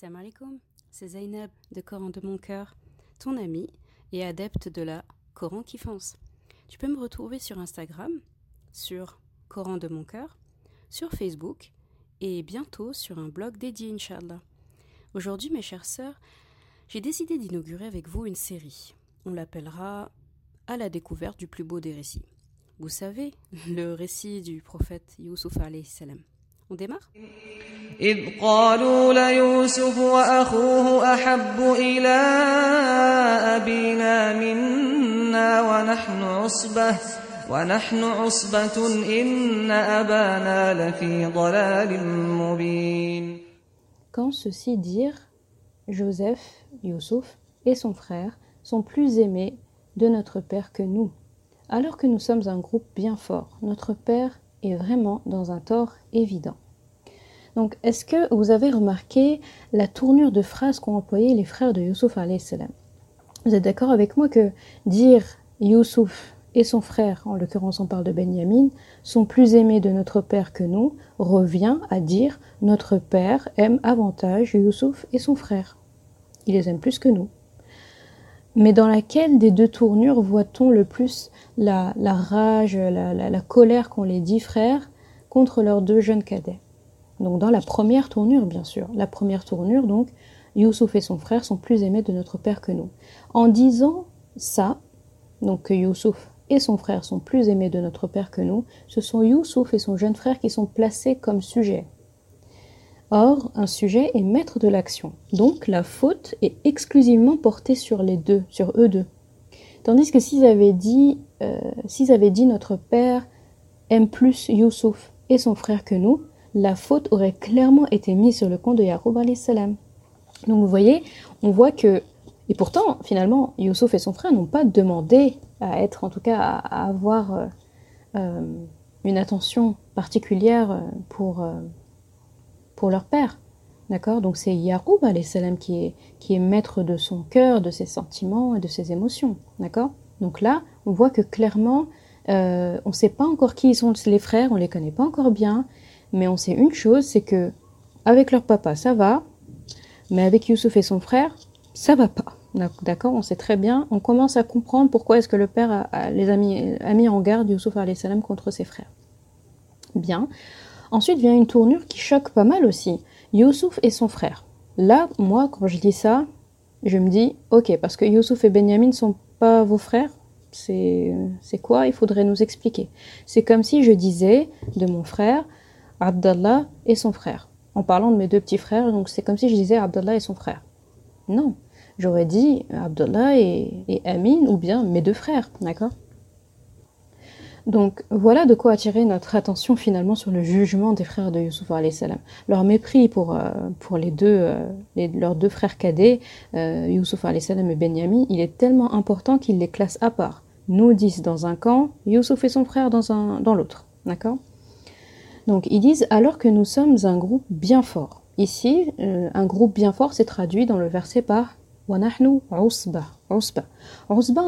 Salam alaikum, c'est Zainab de Coran de mon cœur, ton ami et adepte de la Coran qui fonce. Tu peux me retrouver sur Instagram, sur Coran de mon cœur, sur Facebook et bientôt sur un blog dédié, Inch'Allah. Aujourd'hui, mes chères sœurs, j'ai décidé d'inaugurer avec vous une série. On l'appellera À la découverte du plus beau des récits. Vous savez, le récit du prophète Youssouf alayhi salam. On démarre إذ قالوا ليوسف وأخوه أحب إلى أبينا منا ونحن عصبة ونحن عصبة إن أبانا لفي ضلال مبين Quand ceux-ci dirent Joseph, Youssouf et son frère sont plus aimés de notre père que nous, alors que nous sommes un groupe bien fort. Notre père est vraiment dans un tort évident. Donc, est-ce que vous avez remarqué la tournure de phrase qu'ont employé les frères de Youssouf salam? Vous êtes d'accord avec moi que dire Youssouf et son frère, en l'occurrence on parle de Benjamin, sont plus aimés de notre père que nous, revient à dire notre père aime avantage Youssouf et son frère. Il les aime plus que nous. Mais dans laquelle des deux tournures voit-on le plus la, rage, la, la colère qu'ont les dix frères contre leurs deux jeunes cadets? Donc dans la première tournure, bien sûr. La première tournure, donc, Youssouf et son frère sont plus aimés de notre père que nous. En disant ça, donc que Youssouf et son frère sont plus aimés de notre père que nous, ce sont Youssouf et son jeune frère qui sont placés comme sujet. Or, un sujet est maître de l'action. Donc, la faute est exclusivement portée sur les deux, sur eux deux. Tandis que s'ils avaient dit, euh, s'ils dit notre père aime plus Youssouf et son frère que nous, la faute aurait clairement été mise sur le compte de Yaroub salam. Donc vous voyez, on voit que, et pourtant finalement, Youssouf et son frère n'ont pas demandé à être, en tout cas à, avoir euh, euh, une attention particulière euh, pour, pour leur père. D'accord? Donc c'est Yaroub salam qui est, qui est maître de son cœur, de ses sentiments et de ses émotions. D'accord? Donc là, on voit que clairement, on ne sait pas encore qui sont les frères, on ne les connaît pas encore bien, mais on sait une chose, c'est que avec leur papa, ça va, mais avec Youssouf et son frère, ça va pas. D'accord? On sait très bien, on commence à comprendre pourquoi est-ce que le père a, les a mis, en garde Youssouf salam contre ses frères. Bien. Ensuite vient une tournure qui choque pas mal aussi. Youssouf et son frère. Là, moi, quand je dis ça, je me dis, ok, parce que Youssouf et Benjamin ne sont pas vos frères, c'est quoi Il faudrait nous expliquer. C'est comme si je disais de mon frère, Abdallah et son frère. En parlant de mes deux petits frères, donc c'est comme si je disais Abdallah et son frère. Non, j'aurais dit Abdallah et, Amin ou bien mes deux frères, d'accord? Donc voilà de quoi attirer notre attention finalement sur le jugement des frères de Youssouf salam. Leur mépris pour, euh, pour les deux, euh, leurs deux frères cadets, euh, Youssouf salam et Benyamin, il est tellement important qu'ils les classent à part. Nous dix dans un camp, Youssouf et son frère dans, dans l'autre. D'accord? Donc ils disent alors que nous sommes un groupe bien fort. Ici, euh, un groupe bien fort s'est traduit dans le verset par Wanahnu en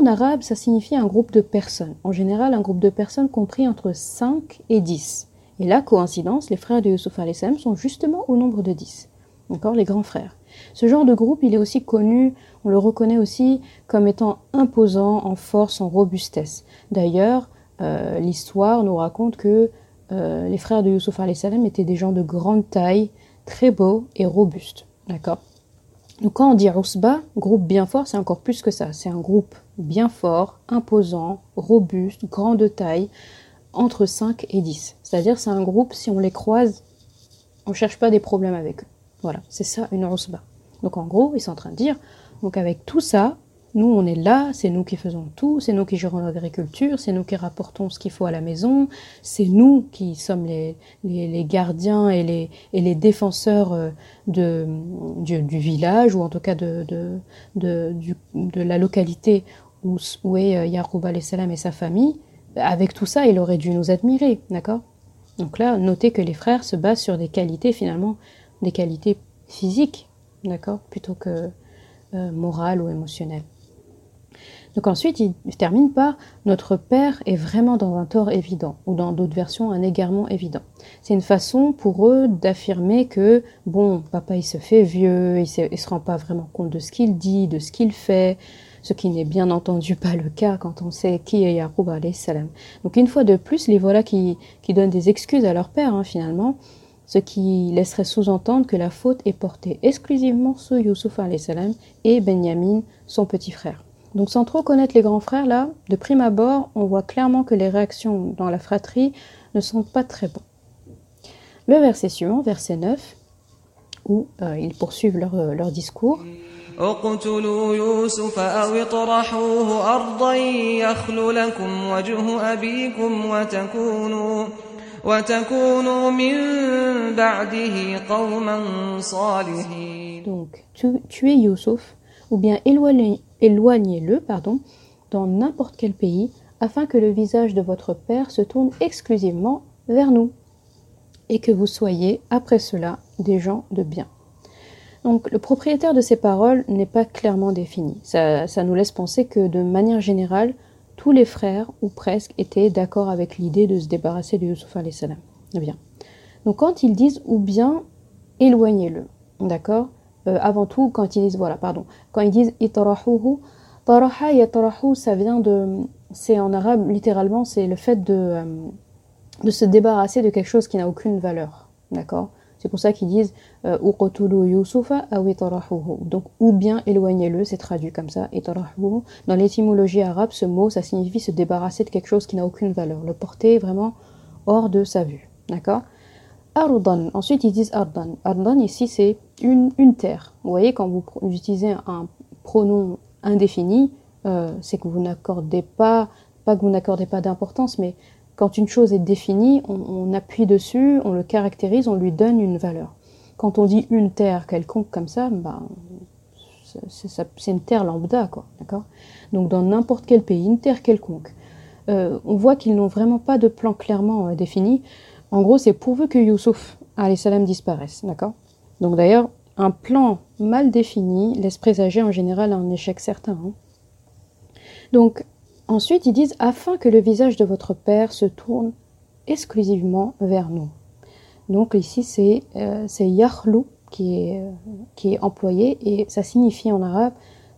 arabe, ça signifie un groupe de personnes. En général, un groupe de personnes compris entre 5 et 10. Et là, coïncidence, les frères de Yusuf salam sont justement au nombre de 10. Encore les grands frères. Ce genre de groupe, il est aussi connu, on le reconnaît aussi comme étant imposant en force, en robustesse. D'ailleurs, euh, l'histoire nous raconte que euh, les frères de Youssouf salam étaient des gens de grande taille, très beaux et robustes. D'accord? Donc quand on dit Rousba, groupe bien fort, c'est encore plus que ça. C'est un groupe bien fort, imposant, robuste, grand de taille, entre 5 et 10. C'est-à-dire c'est un groupe, si on les croise, on ne cherche pas des problèmes avec eux. Voilà, c'est ça une Rousba. Donc en gros, ils sont en train de dire, donc avec tout ça, nous, on est là, c'est nous qui faisons tout, c'est nous qui gérons l'agriculture, c'est nous qui rapportons ce qu'il faut à la maison, c'est nous qui sommes les, gardiens et les, défenseurs euh, du, village, ou en tout cas de, de, la localité où, où est euh, Yaroub salam et sa famille. Avec tout ça, il aurait dû nous admirer, d'accord? Donc là, notez que les frères se basent sur des qualités, finalement, des qualités physiques, d'accord? Plutôt que euh, morales ou émotionnelles. Donc ensuite, il termine par Notre père est vraiment dans un tort évident, ou dans d'autres versions, un égarement évident. C'est une façon pour eux d'affirmer que, bon, papa il se fait vieux, il ne se rend pas vraiment compte de ce qu'il dit, de ce qu'il fait, ce qui n'est bien entendu pas le cas quand on sait qui est Yaqub salam. Donc une fois de plus, les voilà qui, donnent des excuses à leur père hein, finalement, ce qui laisserait sous-entendre que la faute est portée exclusivement sur Youssouf salam et Benyamin, son petit frère. Donc sans trop connaître les grands frères là, de prime abord, on voit clairement que les réactions dans la fratrie ne sont pas très bonnes. Le verset suivant, verset 9, où euh, ils poursuivent leur, euh, leur discours. اقتلوا يوسف أو اطرحوه أرضا يخل لكم وجه أبيكم وتكونوا وتكونوا من بعده قوما صالحين Donc, tu, tuez Youssouf, ou bien éloignez, éloignez-le, pardon, dans n'importe quel pays, afin que le visage de votre Père se tourne exclusivement vers nous, et que vous soyez, après cela, des gens de bien. Donc le propriétaire de ces paroles n'est pas clairement défini. Ça, nous laisse penser que de manière générale, tous les frères, ou presque, étaient d'accord avec l'idée de se débarrasser de Yusuf salam. Eh bien. Donc quand ils disent ou bien éloignez-le, d'accord? Euh, Avant tout, quand ils disent, voilà, pardon, quand ils disent itarahuhu, taraha ça vient de, c'est en arabe, littéralement, c'est le fait de, euh, de se débarrasser de quelque chose qui n'a aucune valeur, d'accord? C'est pour ça qu'ils disent euh, Donc, ou bien éloignez-le, c'est traduit comme ça. Dans l'étymologie arabe, ce mot, ça signifie se débarrasser de quelque chose qui n'a aucune valeur, le porter vraiment hors de sa vue. D'accord? Ardan. Ensuite, ils disent Ardan. Ardan, ici, c'est une, une terre. Vous voyez, quand vous utilisez un pronom indéfini, euh, c'est que vous n'accordez pas, pas que vous n'accordez pas d'importance, mais quand une chose est définie, on, appuie dessus, on le caractérise, on lui donne une valeur. Quand on dit une terre quelconque comme ça, ben, c'est une terre lambda, quoi, d'accord? Donc dans n'importe quel pays, une terre quelconque. Euh, on voit qu'ils n'ont vraiment pas de plan clairement euh, défini. En gros, c'est pourvu que Youssouf, salam disparaisse, d'accord? Donc d'ailleurs, un plan mal défini laisse présager en général un échec certain. Hein. Donc Ensuite, ils disent afin que le visage de votre Père se tourne exclusivement vers nous. Donc ici, c'est euh, qui est, euh, qui est employé et ça signifie en arabe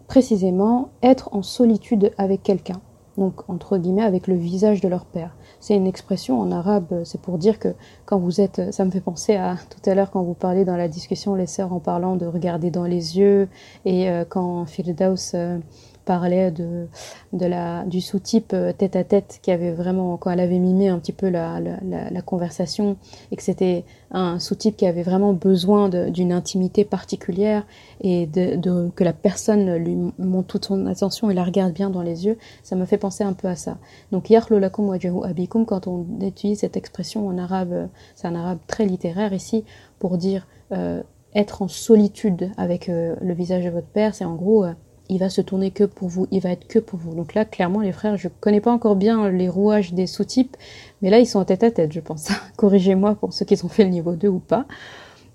précisément être en solitude avec quelqu'un. Donc entre guillemets avec le visage de leur Père. C'est une expression en arabe, c'est pour dire que quand vous êtes, ça me fait penser à tout à l'heure quand vous parlez dans la discussion les sœurs en parlant de regarder dans les yeux et euh, quand Firdaus euh, parlait de, de la, du sous-type euh, tête à tête qui avait vraiment, quand elle avait mimé un petit peu la, la, conversation et que c'était un sous-type qui avait vraiment besoin d'une intimité particulière et de, que la personne lui montre toute son attention et la regarde bien dans les yeux, ça me fait penser un peu à ça. Donc yarlo lakum wajahu abikum, quand on utilise cette expression en arabe, c'est un arabe très littéraire ici, pour dire euh, être en solitude avec euh, le visage de votre père, c'est en gros il va se tourner que pour vous, il va être que pour vous. Donc là, clairement, les frères, je connais pas encore bien les rouages des sous-types, mais là, ils sont en tête à tête, je pense. Corrigez-moi pour ceux qui ont fait le niveau 2 ou pas.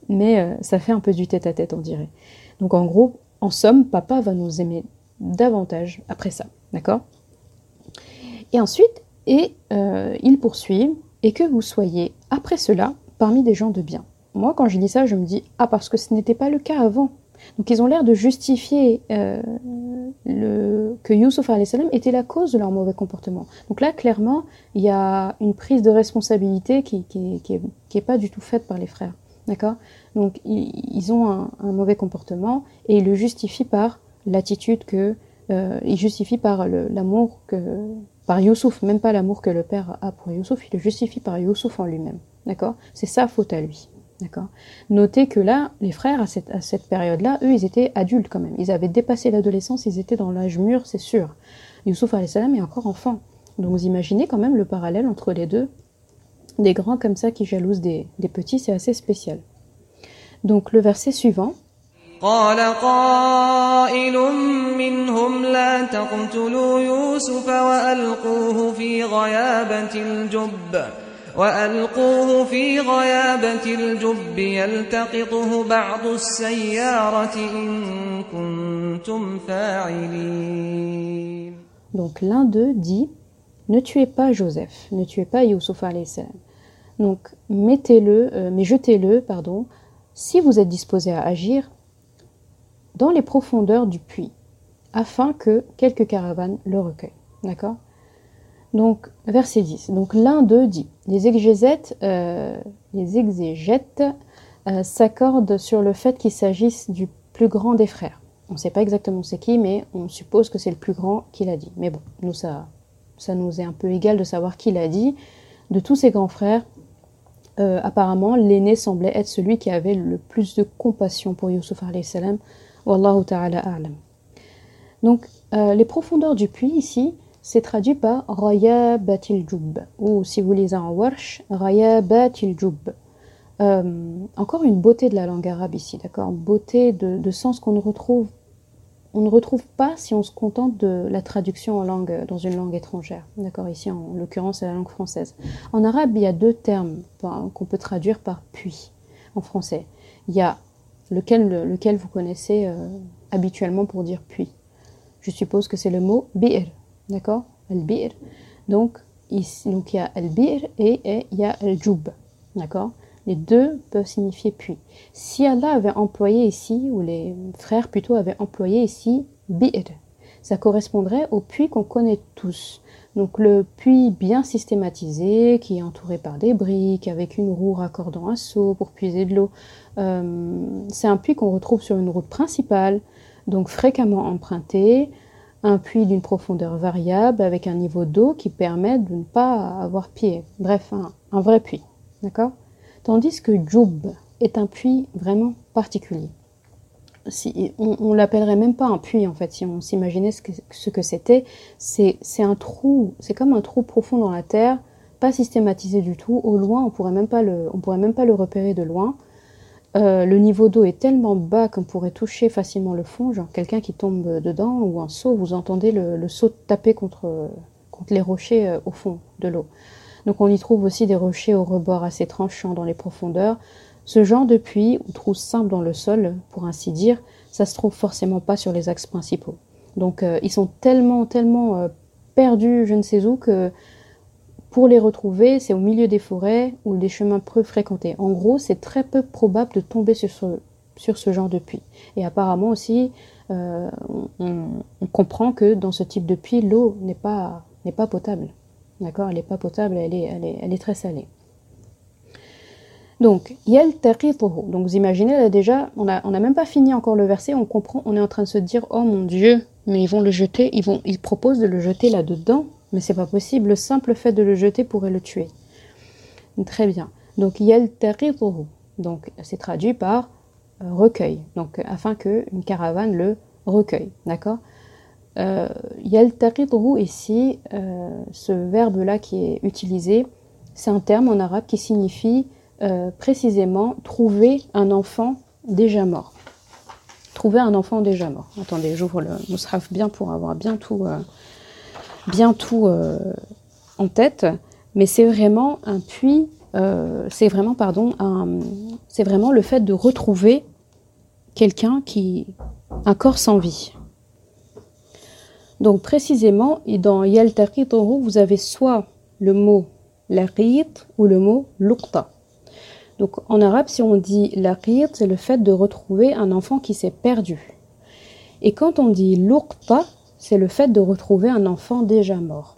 Mais euh, ça fait un peu du tête à tête, on dirait. Donc en gros, en somme, papa va nous aimer davantage après ça. D'accord? Et ensuite, et euh, il poursuit, et que vous soyez, après cela, parmi des gens de bien. Moi, quand je dis ça, je me dis, ah, parce que ce n'était pas le cas avant. Donc ils ont l'air de justifier euh, le, que Youssouf salam était la cause de leur mauvais comportement. Donc là, clairement, il y a une prise de responsabilité qui n'est qui, qui est, pas du tout faite par les frères. D'accord? Donc ils, ont un, mauvais comportement et ils le justifient par l'attitude que... Euh, ils justifient par l'amour que... Par Youssouf, même pas l'amour que le père a pour Youssouf, il le justifie par Youssouf en lui-même. D'accord? C'est sa faute à lui. D'accord Notez que là, les frères, à cette, à cette période-là, eux, ils étaient adultes quand même. Ils avaient dépassé l'adolescence, ils étaient dans l'âge mûr, c'est sûr. Youssouf salam est encore enfant. Donc vous imaginez quand même le parallèle entre les deux. Des grands comme ça qui jalousent des, des petits, c'est assez spécial. Donc le verset suivant. وألقوه في غيابة الجب يلتقطه بعض السيارة إن كنتم فاعلين Donc l'un d'eux dit Ne tuez pas Joseph, ne tuez pas Youssouf salam. Donc mettez-le, euh, mais jetez-le, pardon, si vous êtes disposé à agir dans les profondeurs du puits, afin que quelques caravanes le recueillent. D'accord Donc, verset 10. Donc l'un d'eux dit Les exégètes, euh, exégètes euh, s'accordent sur le fait qu'il s'agisse du plus grand des frères. On ne sait pas exactement c'est qui, mais on suppose que c'est le plus grand qui l'a dit. Mais bon, nous, ça, nous est un peu égal de savoir qui l'a dit. De tous ses grands frères, euh, apparemment, l'aîné semblait être celui qui avait le plus de compassion pour Yusuf salam. Wallahu ta'ala a'lam. Donc, les profondeurs du puits ici, c'est traduit par Raya Batil Jub, ou si vous lisez en Warsh, Raya Batil Jub. Euh, encore une beauté de la langue arabe ici, d'accord? Beauté de, sens qu'on ne retrouve on ne retrouve pas si on se contente de la traduction en langue, dans une langue étrangère. D'accord? Ici, en, l'occurrence, c'est la langue française. En arabe, il y a deux termes qu'on peut traduire par puits en français. Il y a lequel, lequel vous connaissez euh, habituellement pour dire puits. Je suppose que c'est le mot bi'r. D'accord? Al-bi'r. Donc, il y a al-bi'r et, il y a al-jub. D'accord? Les deux peuvent signifier puits. Si Allah avait employé ici, ou les frères plutôt avaient employé ici bi'r, ça correspondrait au puits qu'on connaît tous. Donc le puits bien systématisé, qui est entouré par des briques, avec une roue raccordant un seau pour puiser de l'eau. Euh, c'est un puits qu'on retrouve sur une route principale, donc fréquemment emprunté, un puits d'une profondeur variable avec un niveau d'eau qui permet de ne pas avoir pied. Bref, un, vrai puits. D'accord? Tandis que Joub est un puits vraiment particulier. On, l'appellerait même pas un puits en fait, si on s'imaginait ce que, c'était. C'est un trou, c'est comme un trou profond dans la terre, pas systématisé du tout. Au loin, on pourrait on pourrait même pas le repérer de loin. Euh, le niveau d'eau est tellement bas qu'on pourrait toucher facilement le fond, genre quelqu'un qui tombe dedans ou un seau, vous entendez le, le seau taper contre, contre les rochers euh, au fond de l'eau. Donc on y trouve aussi des rochers au rebord assez tranchants dans les profondeurs. Ce genre de puits ou trous simples dans le sol, pour ainsi dire, ça se trouve forcément pas sur les axes principaux. Donc euh, ils sont tellement, tellement euh, perdus, je ne sais où, que pour les retrouver, c'est au milieu des forêts ou des chemins peu fréquentés. En gros, c'est très peu probable de tomber sur ce, genre de puits. Et apparemment aussi, euh, on, comprend que dans ce type de puits, l'eau n'est pas, n'est pas potable. D'accord? Elle n'est pas potable, elle est, elle est, elle est très salée. Donc, yel Donc, vous imaginez, là déjà, on n'a on a même pas fini encore le verset, on comprend, on est en train de se dire, oh mon Dieu, mais ils vont le jeter, ils, vont, ils proposent de le jeter là-dedans, mais c'est pas possible, le simple fait de le jeter pourrait le tuer. Très bien. Donc, yel Donc, c'est traduit par euh, recueil, donc afin qu'une caravane le recueille, d'accord? Euh, Yaltaqidhu ici, euh, ce verbe-là qui est utilisé, c'est un terme en arabe qui signifie euh, précisément trouver un enfant déjà mort. Trouver un enfant déjà mort. Attendez, j'ouvre le mushaf bien pour avoir bien tout, bien tout en tête. Mais c'est vraiment un puits, c'est vraiment, pardon, c'est vraiment le fait de retrouver quelqu'un qui, un corps sans vie. Donc précisément, dans Yaltaqituhu, vous avez soit le mot laqit ou le mot luqta. Donc en arabe, si on dit laqit, c'est le fait de retrouver un enfant qui s'est perdu. Et quand on dit luqta, c'est le fait de retrouver un enfant déjà mort.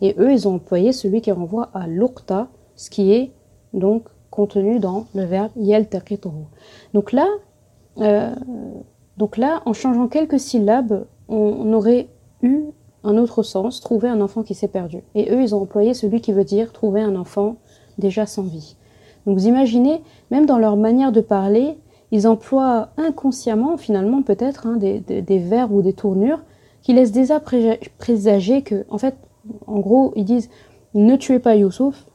Et eux, ils ont employé celui qui renvoie à luqta, ce qui est donc contenu dans le verbe yaltaqituhu. Donc là, euh, donc là, en changeant quelques syllabes, on aurait eu un autre sens, trouver un enfant qui s'est perdu. Et eux, ils ont employé celui qui veut dire trouver un enfant déjà sans vie. Donc vous imaginez, même dans leur manière de parler, ils emploient inconsciemment, finalement peut-être, hein, des, verbes ou des tournures qui laissent déjà présager que, en fait, en gros, ils disent ne tuez pas Youssouf,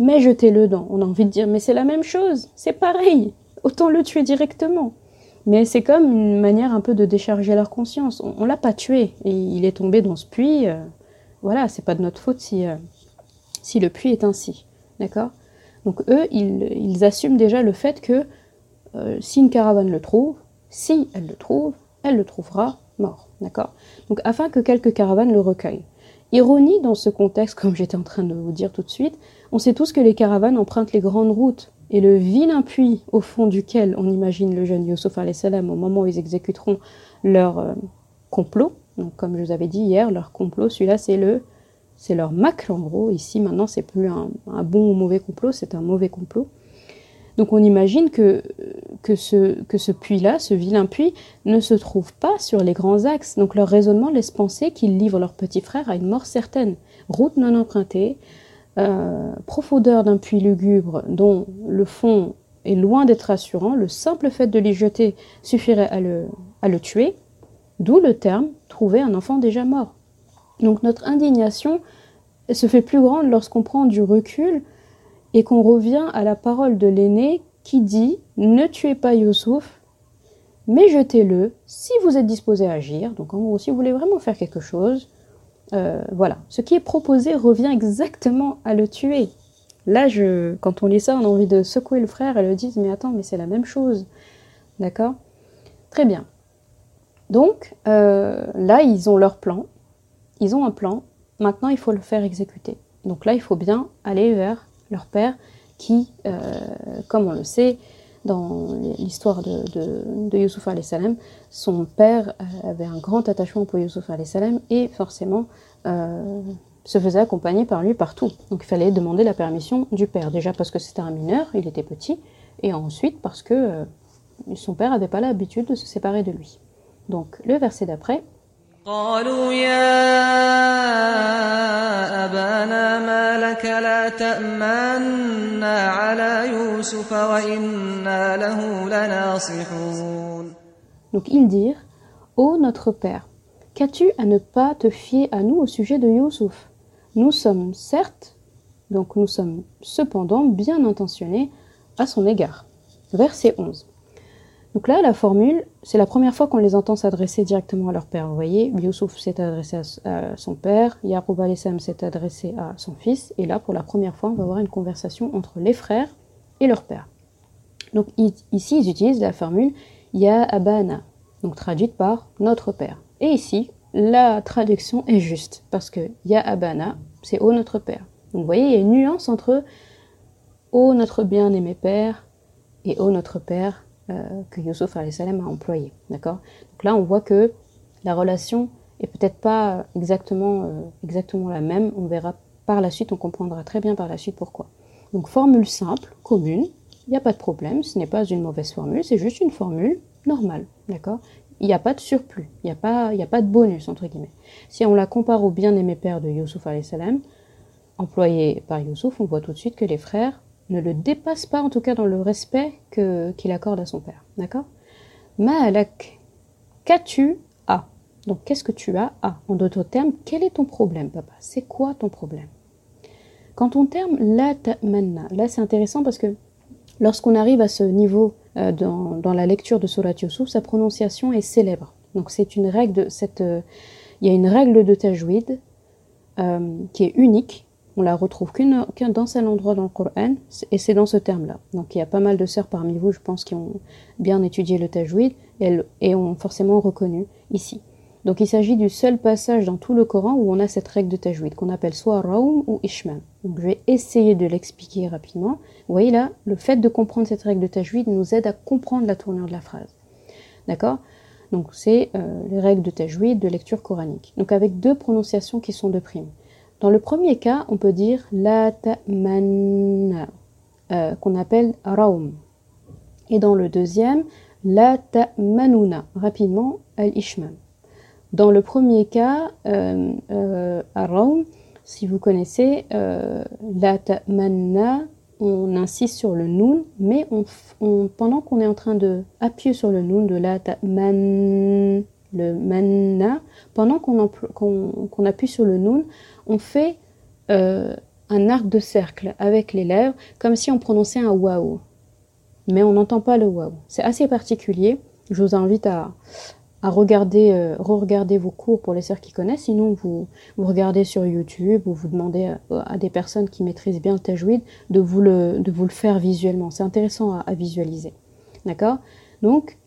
mais jetez-le dans. On a envie de dire mais c'est la même chose, c'est pareil, autant le tuer directement. Mais c'est comme une manière un peu de décharger leur conscience. On, ne l'a pas tué il est tombé dans ce puits. Euh, voilà, c'est pas de notre faute si, euh, si le puits est ainsi. D'accord? Donc eux, ils, assument déjà le fait que euh, si une caravane le trouve, si elle le trouve, elle le trouvera mort. Donc afin que quelques caravanes le recueillent. Ironie dans ce contexte, comme j'étais en train de vous dire tout de suite, on sait tous que les caravanes empruntent les grandes routes et le vilain puits au fond duquel on imagine le jeune Yusuf salam au moment où ils exécuteront leur euh, complot. Donc comme je vous avais dit hier, leur complot, celui-là c'est le c'est leur macle en. Ici maintenant c'est plus un, bon ou mauvais complot, c'est un mauvais complot. Donc on imagine que, ce puits-là, ce vilain puits, ne se trouve pas sur les grands axes. Donc leur raisonnement laisse penser qu'ils livrent leur petit frère à une mort certaine. Route non empruntée, euh, profondeur d'un puits lugubre dont le fond est loin d'être assurant, le simple fait de l'y jeter suffirait à le, à le tuer, d'où le terme trouver un enfant déjà mort. Donc notre indignation se fait plus grande lorsqu'on prend du recul et qu'on revient à la parole de l'aîné qui dit Ne tuez pas Youssouf, mais jetez-le si vous êtes disposé à agir. Donc en gros, si vous voulez vraiment faire quelque chose, euh, voilà. Ce qui est proposé revient exactement à le tuer. Là, quand on lit ça, on a envie de secouer le frère et le dire Mais attends, mais c'est la même chose. D'accord? Très bien. Donc, euh, là, ils ont leur plan. Ils ont un plan. Maintenant, il faut le faire exécuter. Donc là, il faut bien aller vers leur père qui, euh, comme on le sait, dans l'histoire de, de, de Youssouf son père euh, avait un grand attachement pour Youssouf salam et forcément euh, se faisait accompagner par lui partout. Donc il fallait demander la permission du père, déjà parce que c'était un mineur, il était petit, et ensuite parce que son père n'avait pas l'habitude de se séparer de lui. Donc le verset d'après. Donc ils dirent Ô notre Père, qu'as-tu à ne pas te fier à nous au sujet de Youssouf? Nous sommes certes, donc nous sommes cependant bien intentionnés à son égard. Verset 11. Donc là, la formule, c'est la première fois qu'on les entend s'adresser directement à leur père. Vous voyez, Youssouf s'est adressé à, son père, Yaqub al s'est adressé à son fils, et là, pour la première fois, on va avoir une conversation entre les frères et leur père. Donc ici, ils utilisent la formule Ya Abana, donc traduite par notre père. Et ici, la traduction est juste, parce que Ya Abana, c'est Ô notre père. Donc vous voyez, il y a une nuance entre Ô notre bien-aimé père et Ô notre père que Youssouf salam a employé. D'accord? Donc là, on voit que la relation est peut-être pas exactement, euh, exactement la même. On verra par la suite, on comprendra très bien par la suite pourquoi. Donc formule simple, commune, il n'y a pas de problème, ce n'est pas une mauvaise formule, c'est juste une formule normale, d'accord? Il n'y a pas de surplus, il n'y a, pas, a pas de bonus, entre guillemets. Si on la compare au bien-aimé père de Youssouf employé par Youssouf, on voit tout de suite que les frères ne le dépasse pas, en tout cas dans le respect qu'il accorde à son père. D'accord? Ma'alak, qu'as-tu à? Donc qu'est-ce que tu as à? En d'autres termes, quel est ton problème, papa? C'est quoi ton problème? Quand ton terme la ta'manna, là c'est intéressant parce que lorsqu'on arrive à ce niveau euh, dans, la lecture de Surat Yusuf, sa prononciation est célèbre. Donc c'est une règle de cette. Euh, il y a une règle de tajwid euh, qui est unique on la retrouve qu'un dans seul endroit dans le Coran, et c'est dans ce terme-là. Donc il y a pas mal de sœurs parmi vous, je pense, qui ont bien étudié le tajwid et, ont forcément reconnu ici. Donc il s'agit du seul passage dans tout le Coran où on a cette règle de tajwid, qu'on appelle soit raum ou ishmam. Donc je vais essayer de l'expliquer rapidement. Vous voyez là, le fait de comprendre cette règle de tajwid nous aide à comprendre la tournure de la phrase. D'accord? Donc c'est euh, les règles de tajwid de lecture coranique. Donc avec deux prononciations qui sont de prime. Dans le premier cas, on peut dire la ta'manna, euh, qu'on appelle raum. Et dans le deuxième, la ta'manuna, rapidement al-ishmam. Dans le premier cas, euh, euh si vous connaissez, euh, la ta'manna, on insiste sur le noun, mais pendant qu'on est en train de appuyer sur le noun de la ta'man, le manna, pendant qu'on appuie sur le noun, on fait euh, un arc de cercle avec les lèvres, comme si on prononçait un waouh. Mais on n'entend pas le waouh. C'est assez particulier. Je vous invite à, regarder, euh, re-regarder vos cours pour les sœurs qui connaissent. Sinon, vous, regardez sur YouTube ou vous demandez à, des personnes qui maîtrisent bien le tajwid de vous le, de vous le faire visuellement. C'est intéressant à, visualiser. D'accord? Donc,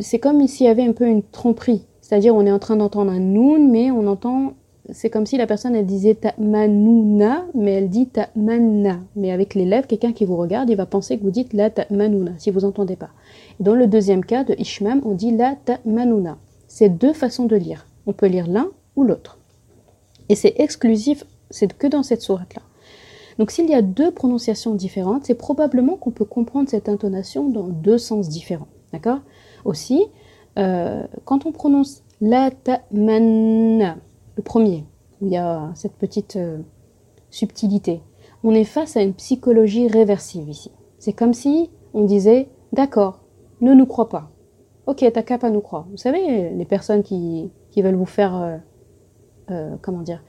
c'est comme s'il y avait un peu une tromperie C'est-à-dire, on est en train d'entendre un noun, mais on entend. C'est comme si la personne, elle disait ta'manuna, mais elle dit ta'manna. Mais avec les lèvres, quelqu'un qui vous regarde, il va penser que vous dites la ta'manuna, si vous n'entendez pas. Dans le deuxième cas de Ishmam, on dit la ta'manuna. C'est deux façons de lire. On peut lire l'un ou l'autre. Et c'est exclusif, c'est que dans cette sourate-là. Donc s'il y a deux prononciations différentes, c'est probablement qu'on peut comprendre cette intonation dans deux sens différents. D'accord? Aussi, euh, quand on prononce la ta'manna, le premier, où il y a cette petite euh, subtilité, on est face à une psychologie réversive ici. C'est comme si on disait D'accord, ne nous crois pas. Ok, t'as qu'à pas nous croire. Vous savez, les personnes qui, qui veulent vous faire. Euh, comment dire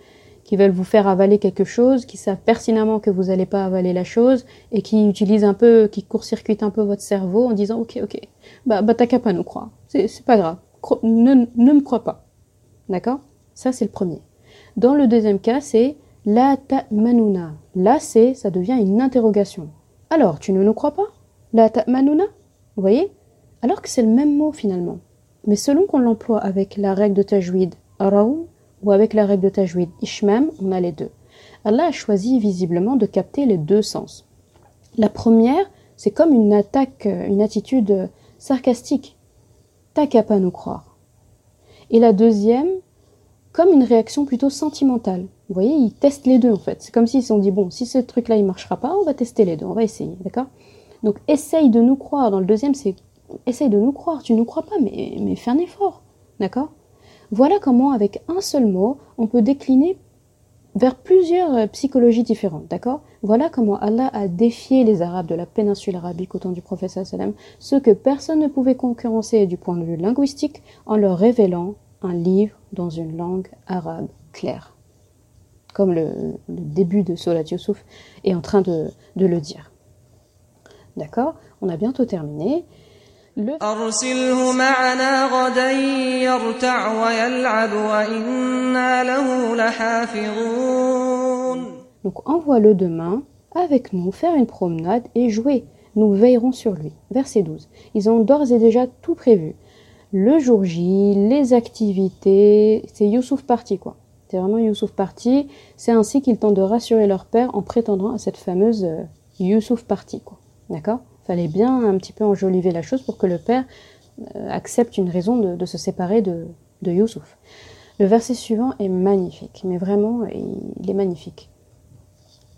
qui veulent vous faire avaler quelque chose, qui savent pertinemment que vous n'allez pas avaler la chose et qui utilisent un peu, qui court-circuitent un peu votre cerveau en disant ok ok, bah, bah t'as qu'à pas nous croire, c'est pas grave, ne, ne me crois pas, d'accord? Ça c'est le premier. Dans le deuxième cas c'est la ta manuna. Là c'est, ça devient une interrogation. Alors tu ne nous crois pas? La ta manuna Vous voyez? Alors que c'est le même mot finalement. Mais selon qu'on l'emploie avec la règle de tajwid, araou ou avec la règle de tajwid ishmam, on a les deux. Allah a choisi visiblement de capter les deux sens. La première, c'est comme une attaque, une attitude sarcastique. T'as qu'à pas nous croire. Et la deuxième, comme une réaction plutôt sentimentale. Vous voyez, ils testent les deux en fait. C'est comme s'ils se sont dit bon, si ce truc-là il marchera pas, on va tester les deux, on va essayer, d'accord? Donc essaye de nous croire. Dans le deuxième, c'est essaye de nous croire. Tu nous crois pas, mais, mais fais un effort, d'accord? Voilà comment, avec un seul mot, on peut décliner vers plusieurs euh, psychologies différentes, d'accord? Voilà comment Allah a défié les Arabes de la péninsule arabique au temps du prophète sallam, ce que personne ne pouvait concurrencer du point de vue linguistique en leur révélant un livre dans une langue arabe claire. Comme le, début de Solat Yusuf est en train de le dire. D'accord? On a bientôt terminé. Donc envoie-le demain avec nous faire une promenade et jouer. Nous veillerons sur lui. Verset 12. Ils ont d'ores et déjà tout prévu. Le jour J, les activités, c'est Youssouf parti quoi. C'est vraiment Youssouf parti. C'est ainsi qu'ils tentent de rassurer leur père en prétendant à cette fameuse euh, Youssouf parti quoi. D'accord? Fallait bien un petit peu enjoliver la chose pour que le père euh, accepte une raison de, se séparer de, de Youssouf. Le verset suivant est magnifique, mais vraiment, il est magnifique.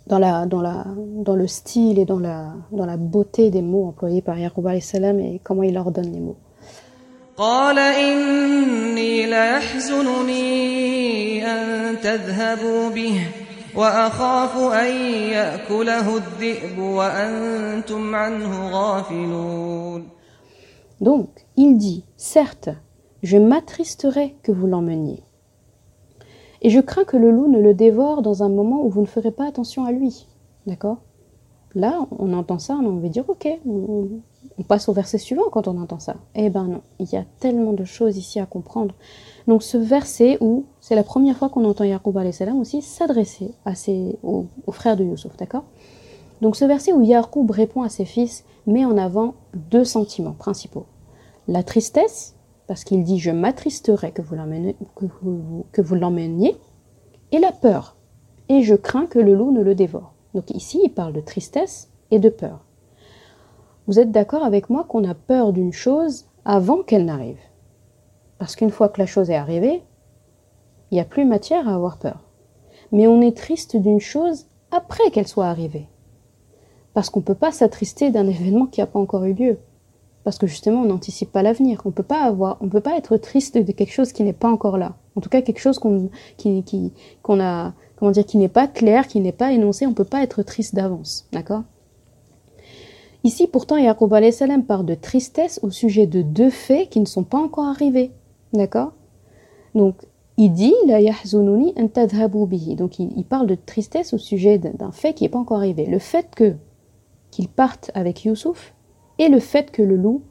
Dans, le style et dans la, beauté des mots employés par Yaqub salam et comment il ordonne les mots. Donc, il dit, certes, je m'attristerai que vous l'emmeniez. Et je crains que le loup ne le dévore dans un moment où vous ne ferez pas attention à lui. D'accord? Là, on entend ça, on va dire, ok, on passe au verset suivant quand on entend ça. Eh ben non, il y a tellement de choses ici à comprendre. Donc ce verset où c'est la première fois qu'on entend Yaqub salam aussi s'adresser à ses, aux, frères de Youssouf, d'accord? Donc ce verset où Yaqub répond à ses fils met en avant deux sentiments principaux. La tristesse, parce qu'il dit je m'attristerai que vous l'emmeniez, et la peur, et je crains que le loup ne le dévore. Donc ici il parle de tristesse et de peur. Vous êtes d'accord avec moi qu'on a peur d'une chose avant qu'elle n'arrive parce qu'une fois que la chose est arrivée, il n'y a plus matière à avoir peur. Mais on est triste d'une chose après qu'elle soit arrivée. Parce qu'on ne peut pas s'attrister d'un événement qui n'a pas encore eu lieu. Parce que justement, on n'anticipe pas l'avenir. On peut pas avoir, on peut pas être triste de quelque chose qui n'est pas encore là. En tout cas, quelque chose qui, qui, a, comment dire, qui n'est pas clair, qui n'est pas énoncé. On peut pas être triste d'avance. D'accord? Ici, pourtant, Yaqub salam parle de tristesse au sujet de deux faits qui ne sont pas encore arrivés. D'accord? Donc, il dit la yahzununi bihi. Donc, il, parle de tristesse au sujet d'un fait qui n'est pas encore arrivé. Le fait que qu'il parte avec Youssouf et le fait que le loup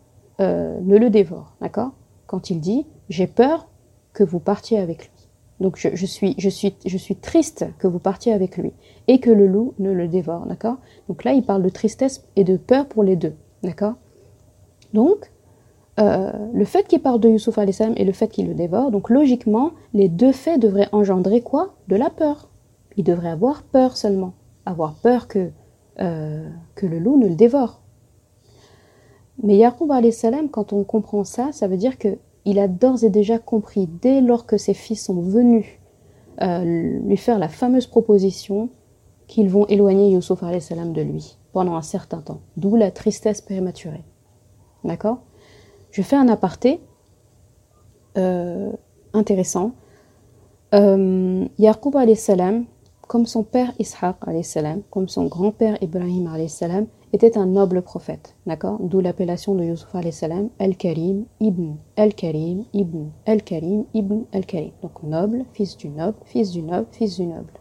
euh, ne le dévore. D'accord? Quand il dit j'ai peur que vous partiez avec lui. Donc je, suis, triste que vous partiez avec lui et que le loup ne le dévore, d'accord? Donc là, il parle de tristesse et de peur pour les deux, d'accord? Donc, euh, le fait qu'il parle de Youssouf salam et le fait qu'il le dévore, donc logiquement, les deux faits devraient engendrer quoi? De la peur. Il devrait avoir peur seulement. Avoir peur que, euh, que le loup ne le dévore. Mais Yaqub salam, quand on comprend ça, ça veut dire qu'il a d'ores et déjà compris, dès lors que ses fils sont venus euh, lui faire la fameuse proposition qu'ils vont éloigner Youssouf salam de lui pendant un certain temps. D'où la tristesse prématurée. D'accord? Je fais un aparté euh, intéressant. Euh, Yaqub comme son père Ishaq comme son grand-père Ibrahim était un noble prophète, d'accord? D'où l'appellation de Yusuf salam Al-Karim ibn Al-Karim ibn Al-Karim ibn Al-Karim. Donc noble, fils du noble, fils du noble, fils du noble.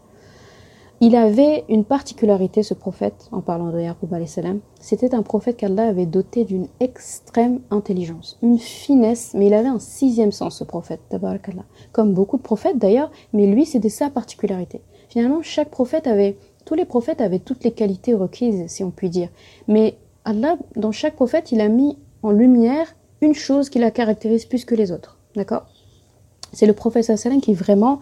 Il avait une particularité, ce prophète, en parlant de Yaqub salam, c'était un prophète qu'Allah avait doté d'une extrême intelligence, une finesse, mais il avait un sixième sens, ce prophète, comme beaucoup de prophètes d'ailleurs, mais lui c'était sa particularité. Finalement, chaque prophète avait tous les prophètes avaient toutes les qualités requises, si on peut dire. Mais Allah, dans chaque prophète, il a mis en lumière une chose qui la caractérise plus que les autres. D'accord? C'est le prophète sallam qui vraiment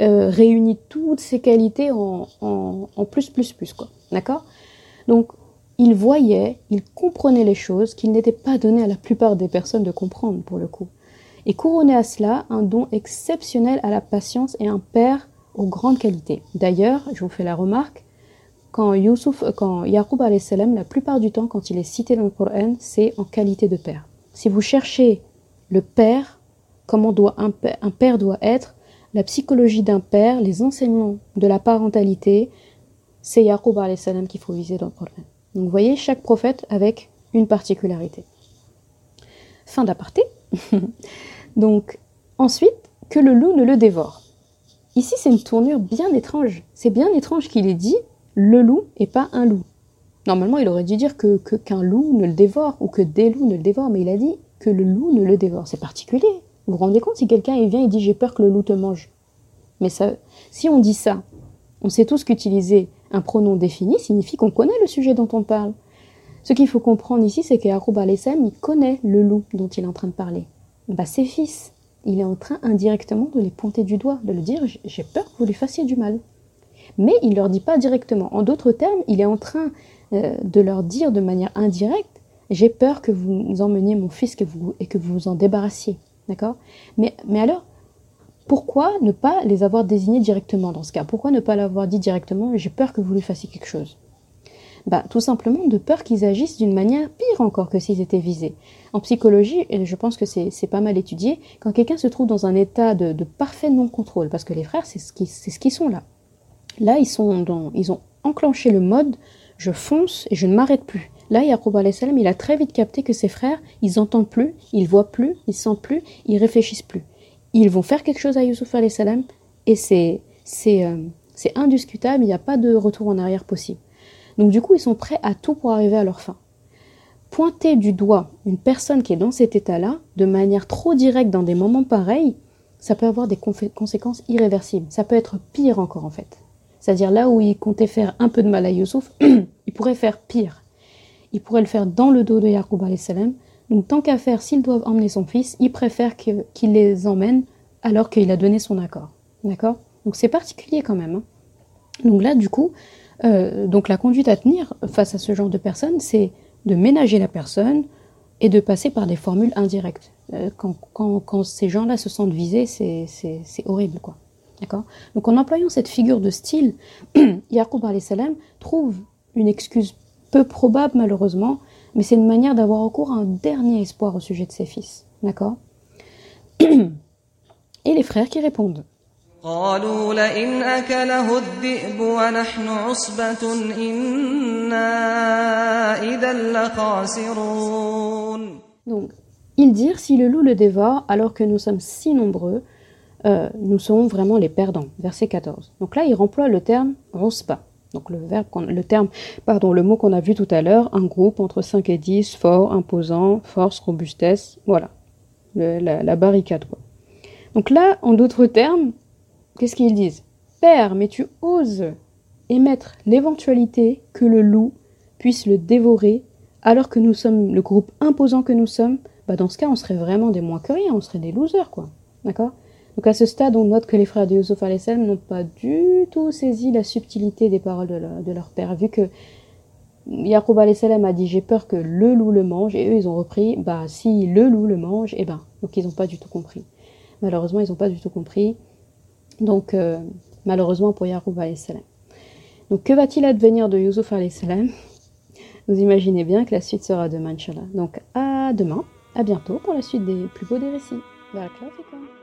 euh, réunit toutes ces qualités en, en, plus, plus, plus. quoi. D'accord? Donc, il voyait, il comprenait les choses qu'il n'était pas donné à la plupart des personnes de comprendre, pour le coup. Et couronné à cela, un don exceptionnel à la patience et un père aux grandes qualités. D'ailleurs, je vous fais la remarque, quand Yusuf, quand Yaqub la plupart du temps, quand il est cité dans le Coran, c'est en qualité de père. Si vous cherchez le père, comment doit un, père, un père doit être, la psychologie d'un père, les enseignements de la parentalité, c'est Yaqub salam qu'il faut viser dans le Coran. Donc vous voyez, chaque prophète avec une particularité. Fin d'aparté. Donc ensuite, que le loup ne le dévore. Ici, c'est une tournure bien étrange. C'est bien étrange qu'il ait dit le loup et pas un loup. Normalement, il aurait dû dire que qu'un loup ne le dévore ou que des loups ne le dévorent, mais il a dit que le loup ne le dévore. C'est particulier. Vous vous rendez compte si quelqu'un vient et dit j'ai peur que le loup te mange. Mais ça, si on dit ça, on sait tous qu'utiliser un pronom défini signifie qu'on connaît le sujet dont on parle. Ce qu'il faut comprendre ici, c'est qu'Aroub il connaît le loup dont il est en train de parler. Bah, ses fils, il est en train indirectement de les pointer du doigt, de le dire j'ai peur que vous lui fassiez du mal. Mais il ne leur dit pas directement. En d'autres termes, il est en train euh, de leur dire de manière indirecte j'ai peur que vous emmeniez mon fils et que vous vous en débarrassiez. D'accord? Mais, mais alors, pourquoi ne pas les avoir désignés directement dans ce cas? Pourquoi ne pas l'avoir dit directement j'ai peur que vous lui fassiez quelque chose? Bah, tout simplement de peur qu'ils agissent d'une manière pire encore que s'ils étaient visés. En psychologie, et je pense que c'est pas mal étudié, quand quelqu'un se trouve dans un état de, parfait non-contrôle, parce que les frères, c'est ce qu'ils ce sont là. Là, ils, sont dans, ils ont enclenché le mode je fonce et je ne m'arrête plus. Là, Yaqub il a très vite capté que ses frères, ils n'entendent plus, ils voient plus, ils sentent plus, ils réfléchissent plus. Ils vont faire quelque chose à Yusuf salam et c'est euh, c'est indiscutable, il n'y a pas de retour en arrière possible. Donc du coup, ils sont prêts à tout pour arriver à leur fin. Pointer du doigt une personne qui est dans cet état-là, de manière trop directe dans des moments pareils, ça peut avoir des conséquences irréversibles. Ça peut être pire encore en fait. C'est-à-dire là où il comptait faire un peu de mal à Youssouf, il pourrait faire pire. Il pourrait le faire dans le dos de Yaqub salam. Donc tant qu'à faire, s'ils doivent emmener son fils, il préfère qu'il les emmène alors qu'il a donné son accord. D'accord? Donc c'est particulier quand même. Hein. Donc là, du coup, euh, donc la conduite à tenir face à ce genre de personnes, c'est de ménager la personne et de passer par des formules indirectes. Euh, quand, ces gens-là se sentent visés, c'est horrible, quoi. D'accord? Donc en employant cette figure de style, Yaqub salam trouve une excuse peu probable malheureusement, mais c'est une manière d'avoir recours à un dernier espoir au sujet de ses fils. D'accord? Et les frères qui répondent. قالوا لئن أكله الذئب ونحن عصبة إنا إذا لخاسرون Donc, ils dirent si le loup le dévore alors que nous sommes si nombreux, euh, nous serons vraiment les perdants. Verset 14. Donc là, il remploie le terme rospa. Donc le verbe, le terme, pardon, le mot qu'on a vu tout à l'heure, un groupe entre 5 et 10, fort, imposant, force, robustesse, voilà, la, la, barricade. Quoi. Donc là, en d'autres termes, qu'est-ce qu'ils disent? Père, mais tu oses émettre l'éventualité que le loup puisse le dévorer alors que nous sommes le groupe imposant que nous sommes, bah dans ce cas, on serait vraiment des moins que rien, on serait des losers, quoi. D'accord? Donc à ce stade, on note que les frères de Yusuf salam n'ont pas du tout saisi la subtilité des paroles de, leur père, vu que Yaqub salam a dit j'ai peur que le loup le mange, et eux ils ont repris bah si le loup le mange, et eh ben donc ils n'ont pas du tout compris. Malheureusement, ils n'ont pas du tout compris. Donc euh, malheureusement pour Yaqub salam. Donc que va-t-il advenir de Yusuf salam? Vous imaginez bien que la suite sera demain, Inch'Allah. Donc à demain, à bientôt pour la suite des plus beaux des récits. Barakallahu